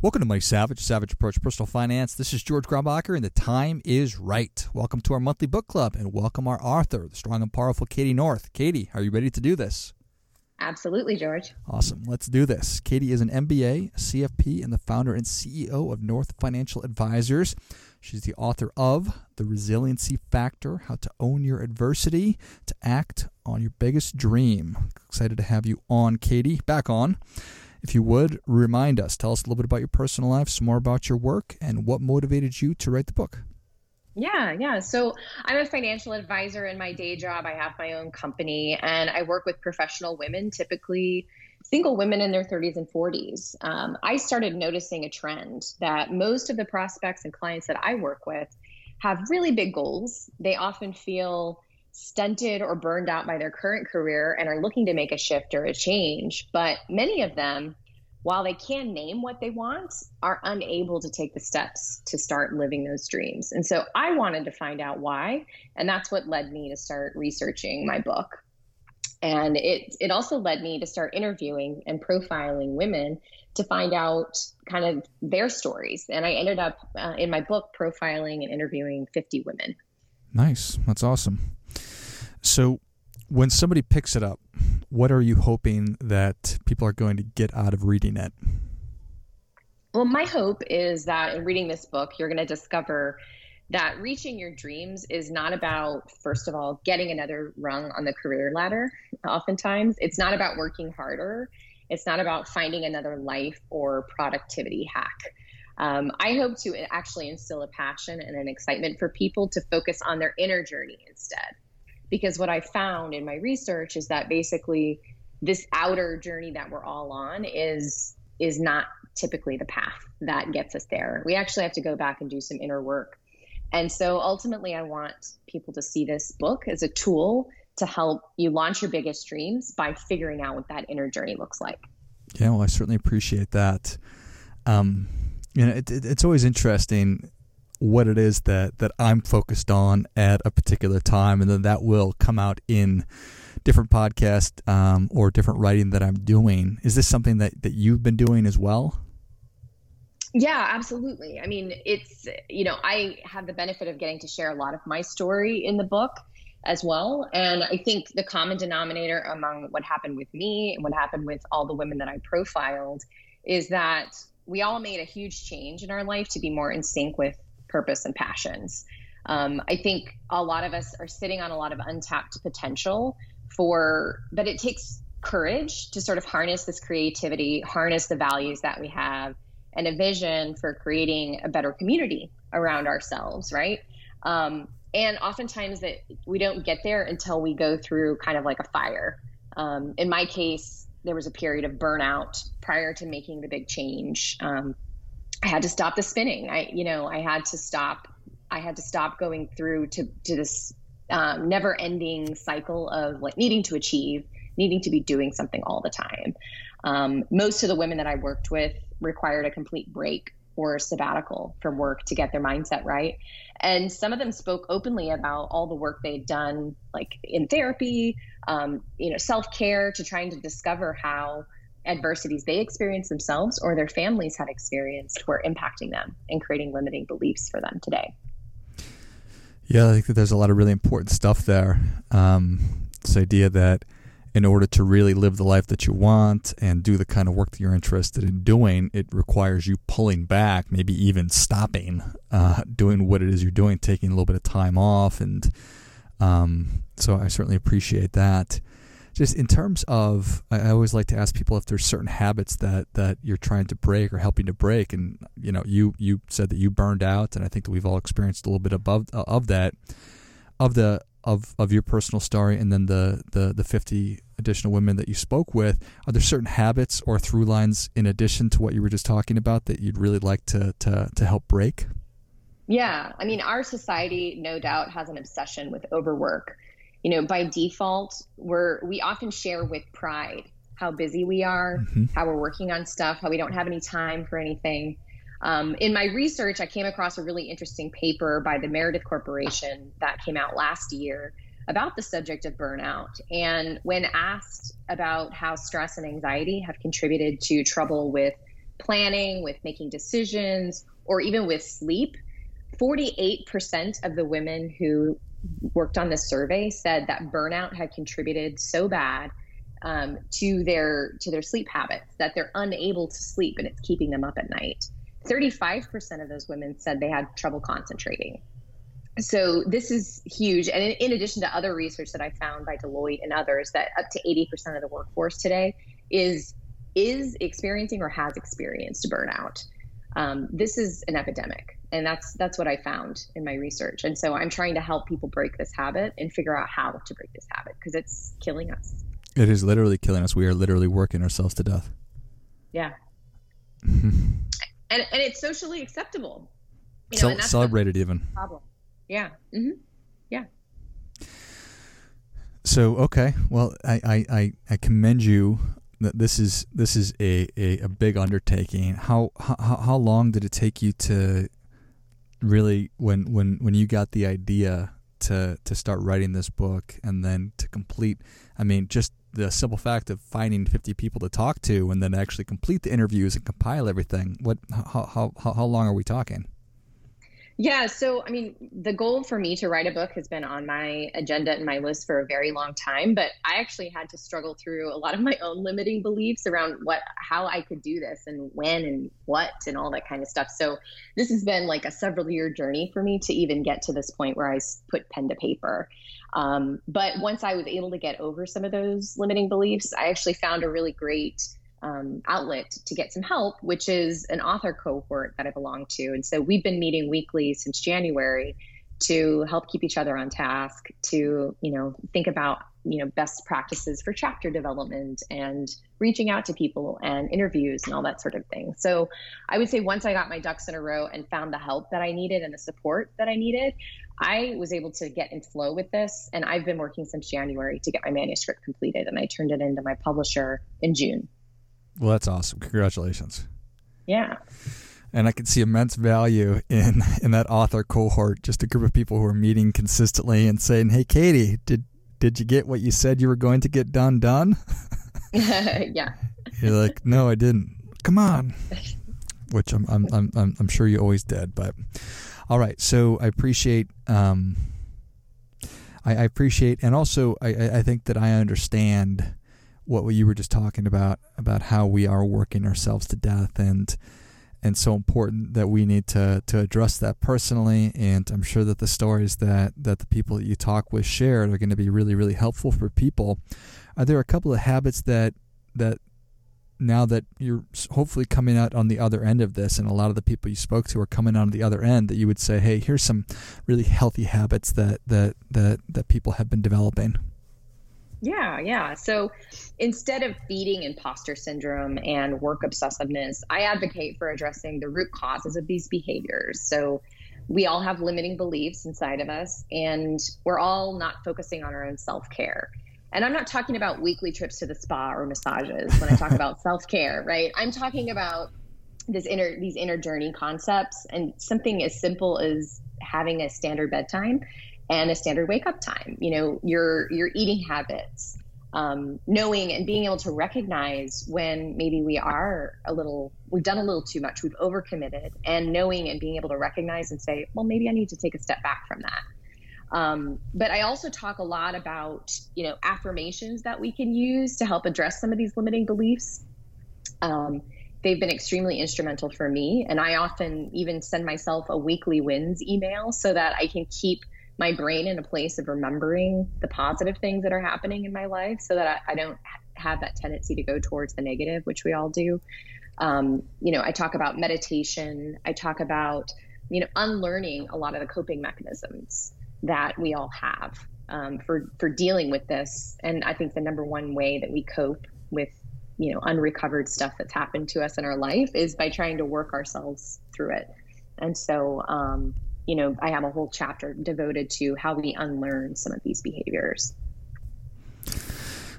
Welcome to Money Savage, Savage Approach Personal Finance. This is George Grombacher, and the time is right. Welcome to our monthly book club, and welcome our author, the strong and powerful Cady North. Cady, are you ready to do this? Absolutely, George. Awesome. Let's do this. Cady is an MBA, CFP, and the founder and CEO of North Financial Advisors. She's the author of The Resiliency Factor How to Own Your Adversity to Act on Your Biggest Dream. Excited to have you on, Cady. Back on. If you would, remind us, tell us a little bit about your personal life, some more about your work, and what motivated you to write the book. Yeah, yeah. So I'm a financial advisor in my day job. I have my own company and I work with professional women, typically single women in their 30s and 40s. Um, I started noticing a trend that most of the prospects and clients that I work with have really big goals. They often feel stunted or burned out by their current career and are looking to make a shift or a change. But many of them while they can name what they want, are unable to take the steps to start living those dreams. And so I wanted to find out why. And that's what led me to start researching my book. And it, it also led me to start interviewing and profiling women to find out kind of their stories. And I ended up uh, in my book profiling and interviewing 50 women. Nice. That's awesome. So, when somebody picks it up, what are you hoping that people are going to get out of reading it? Well, my hope is that in reading this book, you're going to discover that reaching your dreams is not about, first of all, getting another rung on the career ladder. Oftentimes, it's not about working harder. It's not about finding another life or productivity hack. Um, I hope to actually instill a passion and an excitement for people to focus on their inner journey instead because what I found in my research is that basically this outer journey that we're all on is is not typically the path that gets us there. We actually have to go back and do some inner work. And so ultimately I want people to see this book as a tool to help you launch your biggest dreams by figuring out what that inner journey looks like. Yeah, well, I certainly appreciate that. Um, you know, it, it, it's always interesting what it is that that I'm focused on at a particular time, and then that will come out in different podcast um, or different writing that I'm doing. Is this something that that you've been doing as well? Yeah, absolutely. I mean, it's you know, I have the benefit of getting to share a lot of my story in the book as well. And I think the common denominator among what happened with me and what happened with all the women that I profiled is that we all made a huge change in our life to be more in sync with purpose and passions. Um, I think a lot of us are sitting on a lot of untapped potential for, but it takes courage to sort of harness this creativity, harness the values that we have, and a vision for creating a better community around ourselves, right? Um, and oftentimes that we don't get there until we go through kind of like a fire. Um, in my case, there was a period of burnout prior to making the big change. Um, I had to stop the spinning. I, you know, I had to stop. I had to stop going through to to this um, never-ending cycle of like needing to achieve, needing to be doing something all the time. Um, most of the women that I worked with required a complete break or sabbatical from work to get their mindset right. And some of them spoke openly about all the work they'd done, like in therapy, um, you know, self care, to trying to discover how adversities they experienced themselves or their families had experienced were impacting them and creating limiting beliefs for them today. Yeah, I think that there's a lot of really important stuff there. Um, this idea that in order to really live the life that you want and do the kind of work that you're interested in doing, it requires you pulling back, maybe even stopping uh, doing what it is you're doing, taking a little bit of time off. And um, so I certainly appreciate that just in terms of I always like to ask people if there's certain habits that that you're trying to break or helping to break. And you know you you said that you burned out and I think that we've all experienced a little bit above uh, of that of the of of your personal story and then the the the 50 additional women that you spoke with. Are there certain habits or through lines in addition to what you were just talking about that you'd really like to to to help break? Yeah, I mean, our society, no doubt, has an obsession with overwork. You know, by default, we're we often share with pride how busy we are, mm-hmm. how we're working on stuff, how we don't have any time for anything. Um, in my research, I came across a really interesting paper by the Meredith Corporation that came out last year about the subject of burnout. And when asked about how stress and anxiety have contributed to trouble with planning, with making decisions, or even with sleep, 48% of the women who worked on this survey said that burnout had contributed so bad um, to their to their sleep habits that they're unable to sleep and it's keeping them up at night. 35% of those women said they had trouble concentrating. So this is huge, and in, in addition to other research that I found by Deloitte and others, that up to 80% of the workforce today is is experiencing or has experienced burnout. Um, this is an epidemic, and that's that's what I found in my research. And so I'm trying to help people break this habit and figure out how to break this habit because it's killing us. It is literally killing us. We are literally working ourselves to death. Yeah. and and it's socially acceptable. You know, celebrated even. Problem. Yeah. Mm-hmm. Yeah. So okay, well, I, I, I, I commend you that this is this is a, a, a big undertaking. How, how how long did it take you to really when when when you got the idea to to start writing this book and then to complete? I mean, just the simple fact of finding 50 people to talk to and then actually complete the interviews and compile everything. What how how how long are we talking? Yeah, so I mean, the goal for me to write a book has been on my agenda and my list for a very long time, but I actually had to struggle through a lot of my own limiting beliefs around what how I could do this and when and what and all that kind of stuff. So this has been like a several year journey for me to even get to this point where I put pen to paper. Um, but once I was able to get over some of those limiting beliefs, I actually found a really great um, outlet to get some help, which is an author cohort that I belong to. And so we've been meeting weekly since January to help keep each other on task, to you know think about you know best practices for chapter development and reaching out to people and interviews and all that sort of thing. So I would say once I got my ducks in a row and found the help that I needed and the support that I needed, I was able to get in flow with this. And I've been working since January to get my manuscript completed, and I turned it into my publisher in June. Well, that's awesome. Congratulations. Yeah. And I can see immense value in in that author cohort, just a group of people who are meeting consistently and saying, "Hey, Cady, did did you get what you said you were going to get done done?" yeah. You're like, "No, I didn't." Come on. Which I'm I'm I'm I'm sure you always did, but all right. So I appreciate um I, I appreciate and also I I think that I understand what you were just talking about about how we are working ourselves to death and and so important that we need to to address that personally. And I'm sure that the stories that that the people that you talk with shared are going to be really really helpful for people. Are there a couple of habits that that now that you're hopefully coming out on the other end of this and a lot of the people you spoke to are coming out on the other end that you would say hey here's some really healthy habits that that that that people have been developing yeah, yeah. So instead of feeding imposter syndrome and work obsessiveness, I advocate for addressing the root causes of these behaviors. So we all have limiting beliefs inside of us, and we're all not focusing on our own self care. And I'm not talking about weekly trips to the spa or massages when I talk about self care, right? I'm talking about this inner these inner journey concepts and something as simple as having a standard bedtime and a standard wake up time you know your your eating habits um, knowing and being able to recognize when maybe we are a little we've done a little too much we've overcommitted and knowing and being able to recognize and say well maybe i need to take a step back from that. Um, but i also talk a lot about you know affirmations that we can use to help address some of these limiting beliefs. Um, they've been extremely instrumental for me and i often even send myself a weekly wins email so that i can keep my brain in a place of remembering the positive things that are happening in my life so that I, I don't have that tendency to go towards the negative, which we all do. Um, you know, I talk about meditation. I talk about, you know, unlearning a lot of the coping mechanisms that we all have um, for for dealing with this. And I think the number one way that we cope with, you know, unrecovered stuff that's happened to us in our life is by trying to work ourselves through it. And so, um, you know, I have a whole chapter devoted to how we unlearn some of these behaviors.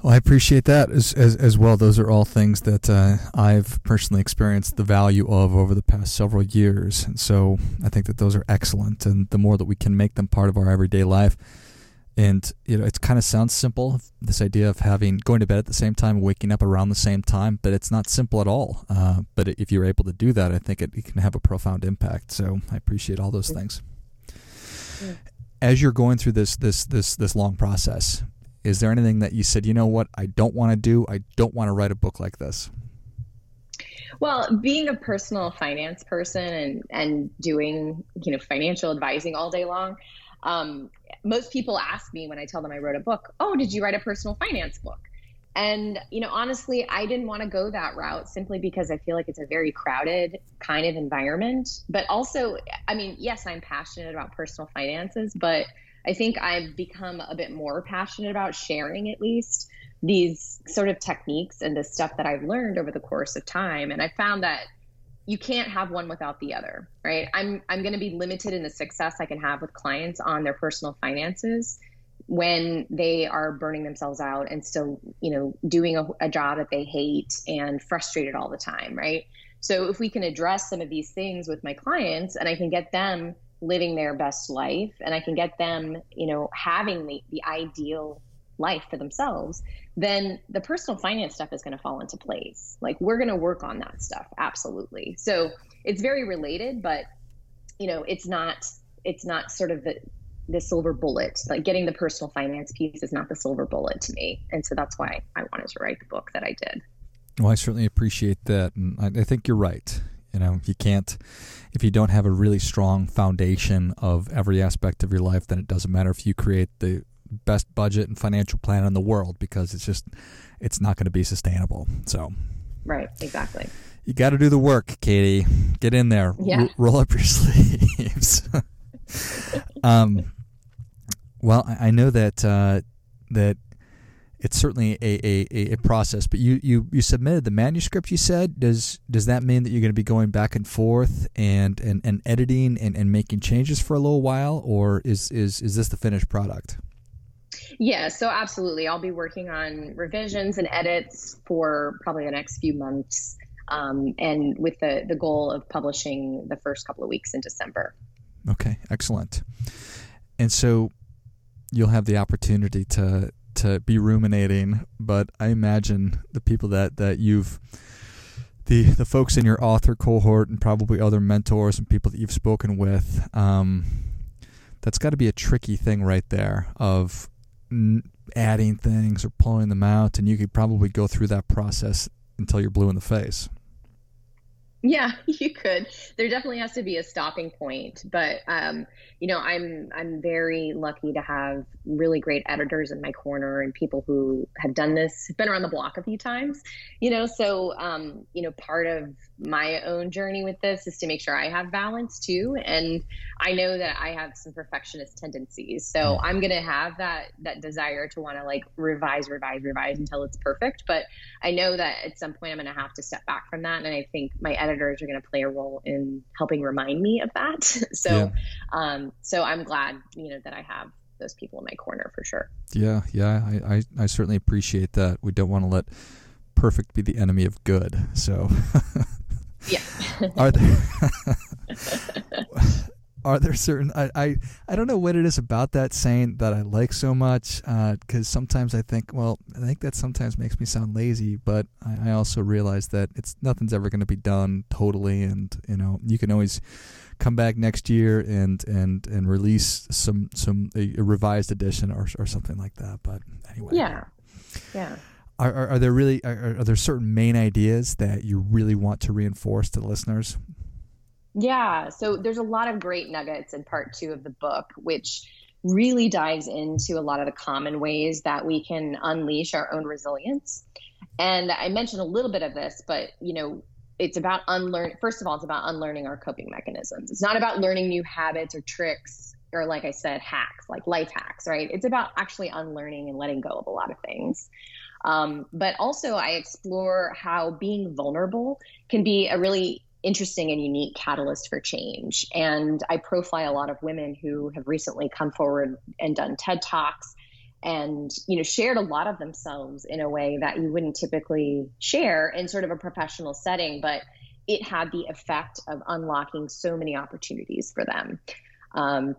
Well, I appreciate that as, as, as well. Those are all things that uh, I've personally experienced the value of over the past several years. And so I think that those are excellent. And the more that we can make them part of our everyday life, and you know, it kind of sounds simple. This idea of having going to bed at the same time, waking up around the same time, but it's not simple at all. Uh, but if you're able to do that, I think it, it, can have a profound impact. So I appreciate all those things. As you're going through this this this this long process, is there anything that you said, you know what, I don't want to do? I don't want to write a book like this. Well, being a personal finance person and and doing you know financial advising all day long, um, most people ask me when I tell them I wrote a book, "Oh, did you write a personal finance book?" And you know, honestly, I didn't want to go that route simply because I feel like it's a very crowded kind of environment. But also, I mean, yes, I'm passionate about personal finances, but I think I've become a bit more passionate about sharing at least these sort of techniques and the stuff that I've learned over the course of time. And I found that you can't have one without the other, right? I'm I'm going to be limited in the success I can have with clients on their personal finances when they are burning themselves out and still, you know, doing a, a job that they hate and frustrated all the time, right? So if we can address some of these things with my clients and I can get them living their best life and I can get them, you know, having the, the ideal life for themselves, then the personal finance stuff is going to fall into place. Like we're going to work on that stuff. Absolutely. So it's very related, but you know, it's not, it's not sort of the, the silver bullet, like getting the personal finance piece is not the silver bullet to me. And so that's why I wanted to write the book that I did. Well, I certainly appreciate that. And I, I think you're right. You know, if you can't, if you don't have a really strong foundation of every aspect of your life, then it doesn't matter if you create the best budget and financial plan in the world because it's just, it's not going to be sustainable. So, right, exactly. You got to do the work, Cady. Get in there. Yeah. R- roll up your sleeves. um, well, I know that uh, that it's certainly a, a, a process. But you, you, you submitted the manuscript. You said does does that mean that you're going to be going back and forth and, and, and editing and, and making changes for a little while, or is is is this the finished product? Yeah, so absolutely. I'll be working on revisions and edits for probably the next few months, um, and with the the goal of publishing the first couple of weeks in December. Okay, excellent. And so you'll have the opportunity to to be ruminating, but I imagine the people that that you've the the folks in your author cohort and probably other mentors and people that you've spoken with. Um, that's got to be a tricky thing right there of adding things or pulling them out, and you could probably go through that process until you're blue in the face. Yeah, you could. There definitely has to be a stopping point, but um, you know, I'm I'm very lucky to have really great editors in my corner and people who have done this, been around the block a few times. You know, so um, you know, part of my own journey with this is to make sure I have balance too, and I know that I have some perfectionist tendencies, so mm. I'm gonna have that that desire to want to like revise, revise, revise until it's perfect. But I know that at some point I'm gonna have to step back from that, and I think my editors are going to play a role in helping remind me of that. so, yeah. um, so I'm glad, you know, that I have those people in my corner for sure. Yeah, yeah, I, I, I certainly appreciate that. We don't want to let perfect be the enemy of good. So, yeah. are there are there certain I, I I don't know what it is about that saying that I like so much because uh, sometimes I think well I think that sometimes makes me sound lazy but I, I also realize that it's nothing's ever going to be done totally and you know you can always come back next year and and and release some some a, a revised edition or or something like that but anyway. Yeah. Yeah are, are, are there really are, are there certain main ideas that you really want to reinforce to the listeners yeah, so there's a lot of great nuggets in part two of the book, which really dives into a lot of the common ways that we can unleash our own resilience. And I mentioned a little bit of this, but you know, it's about unlearn. First of all, it's about unlearning our coping mechanisms. It's not about learning new habits or tricks or, like I said, hacks, like life hacks, right? It's about actually unlearning and letting go of a lot of things. Um, but also, I explore how being vulnerable can be a really interesting and unique catalyst for change. And I profile a lot of women who have recently come forward and done TED Talks and you know shared a lot of themselves in a way that you wouldn't typically share in sort of a professional setting but it had the effect of unlocking so many opportunities for them um,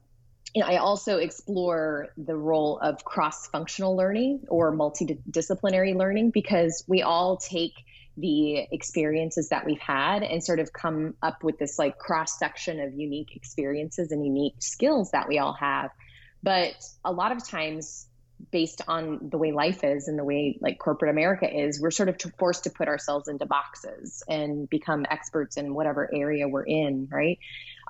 I also explore the role of cross functional learning or multidisciplinary learning because we all take the experiences that we've had and sort of come up with this like cross section of unique experiences and unique skills that we all have. But a lot of times, based on the way life is and the way like corporate America is, we're sort of forced to put ourselves into boxes and become experts in whatever area we're in, right?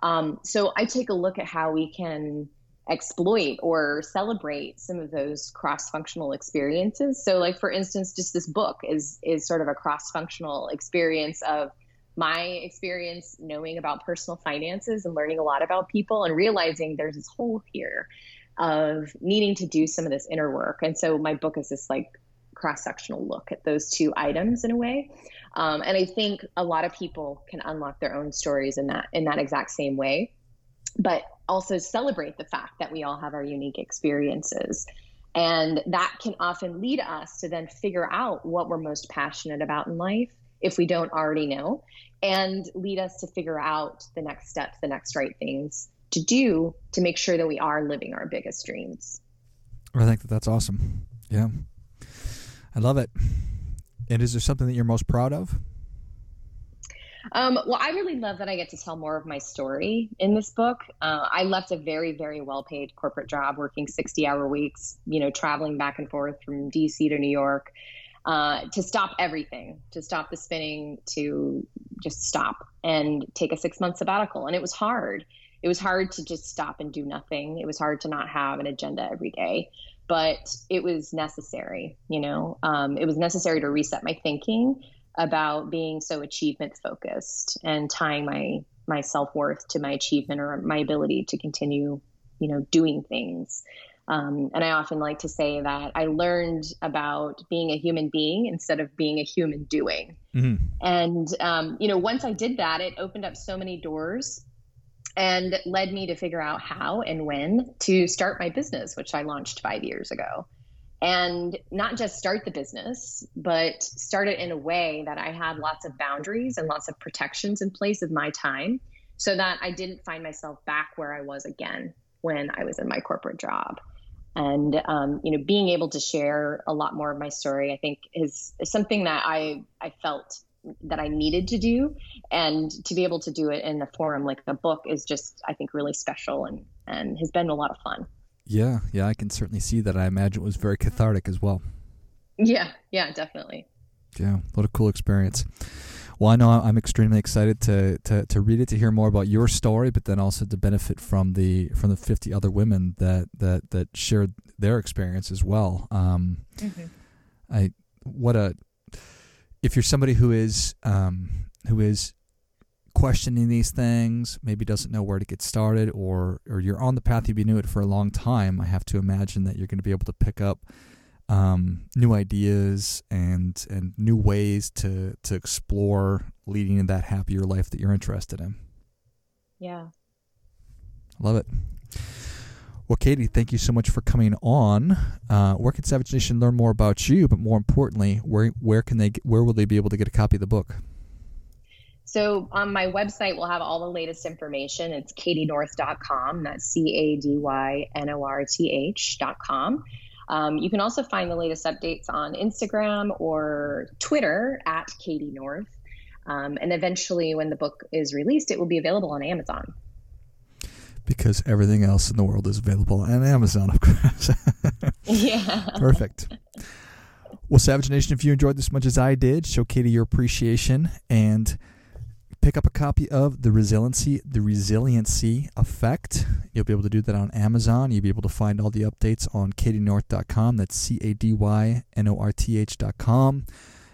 Um, so I take a look at how we can exploit or celebrate some of those cross-functional experiences. So like for instance just this book is is sort of a cross-functional experience of my experience knowing about personal finances and learning a lot about people and realizing there's this hole here of needing to do some of this inner work. And so my book is this like cross-sectional look at those two items in a way um, and i think a lot of people can unlock their own stories in that in that exact same way but also celebrate the fact that we all have our unique experiences. And that can often lead us to then figure out what we're most passionate about in life if we don't already know, and lead us to figure out the next steps, the next right things to do to make sure that we are living our biggest dreams. I think that that's awesome. Yeah. I love it. And is there something that you're most proud of? Um, well, I really love that I get to tell more of my story in this book. Uh, I left a very, very well paid corporate job, working 60 hour weeks, you know, traveling back and forth from DC to New York uh, to stop everything, to stop the spinning, to just stop and take a six month sabbatical. And it was hard. It was hard to just stop and do nothing. It was hard to not have an agenda every day but it was necessary you know? Um, it was necessary to reset my thinking about being so achievement focused and tying my my self-worth to my achievement or my ability to continue you know doing things. Um, and i often like to say that i learned about being a human being instead of being a human doing. Mm-hmm. and um, you know once i did that it opened up so many doors and led me to figure out how and when to start my business which i launched five years ago and not just start the business, but start it in a way that I had lots of boundaries and lots of protections in place of my time so that I didn't find myself back where I was again when I was in my corporate job. And um, you know, being able to share a lot more of my story, I think, is, is something that I I felt that I needed to do, and to be able to do it in a forum like the book is just, I think, really special and and has been a lot of fun. Yeah, yeah, I can certainly see that. I imagine it was very cathartic as well. Yeah, yeah, definitely. Yeah, what a cool experience. Well, I know I'm extremely excited to, to, to read it, to hear more about your story, but then also to benefit from the from the 50 other women that that that shared their experience as well. Um, mm-hmm. I what a if you're somebody who is um, who is questioning these things, maybe doesn't know where to get started, or or you're on the path you've been doing it for a long time, I have to imagine that you're going to be able to pick up um, new ideas and and new ways to to explore leading to that happier life that you're interested in. Yeah, love it. Well, Cady, thank you so much for coming on. Uh, where can Savage Nation learn more about you? But more importantly, where where can they where will they be able to get a copy of the book? So on my website, we'll have all the latest information. It's cadynorth.com. That's C A D Y N O R T H.com. Um, you can also find the latest updates on Instagram or Twitter at Cady North. Um, and eventually, when the book is released, it will be available on Amazon. Because everything else in the world is available on Amazon, of course. yeah. Perfect. Well, Savage Nation, if you enjoyed this as much as I did, show Cady your appreciation and pick up a copy of the resiliency the resiliency effect you'll be able to do that on amazon you'll be able to find all the updates on cadynorth.com that's c-a-d-y-n-o-r-t-h.com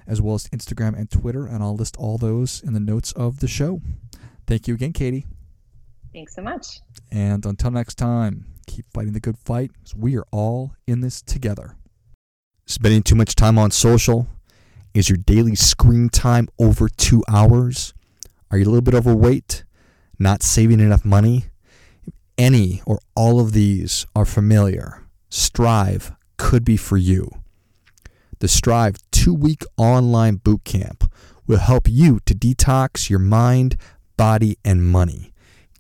as well as instagram and twitter and i'll list all those in the notes of the show thank you again cady thanks so much and until next time keep fighting the good fight we are all in this together spending too much time on social is your daily screen time over two hours Are you a little bit overweight? Not saving enough money? Any or all of these are familiar. Strive could be for you. The Strive two week online boot camp will help you to detox your mind, body, and money,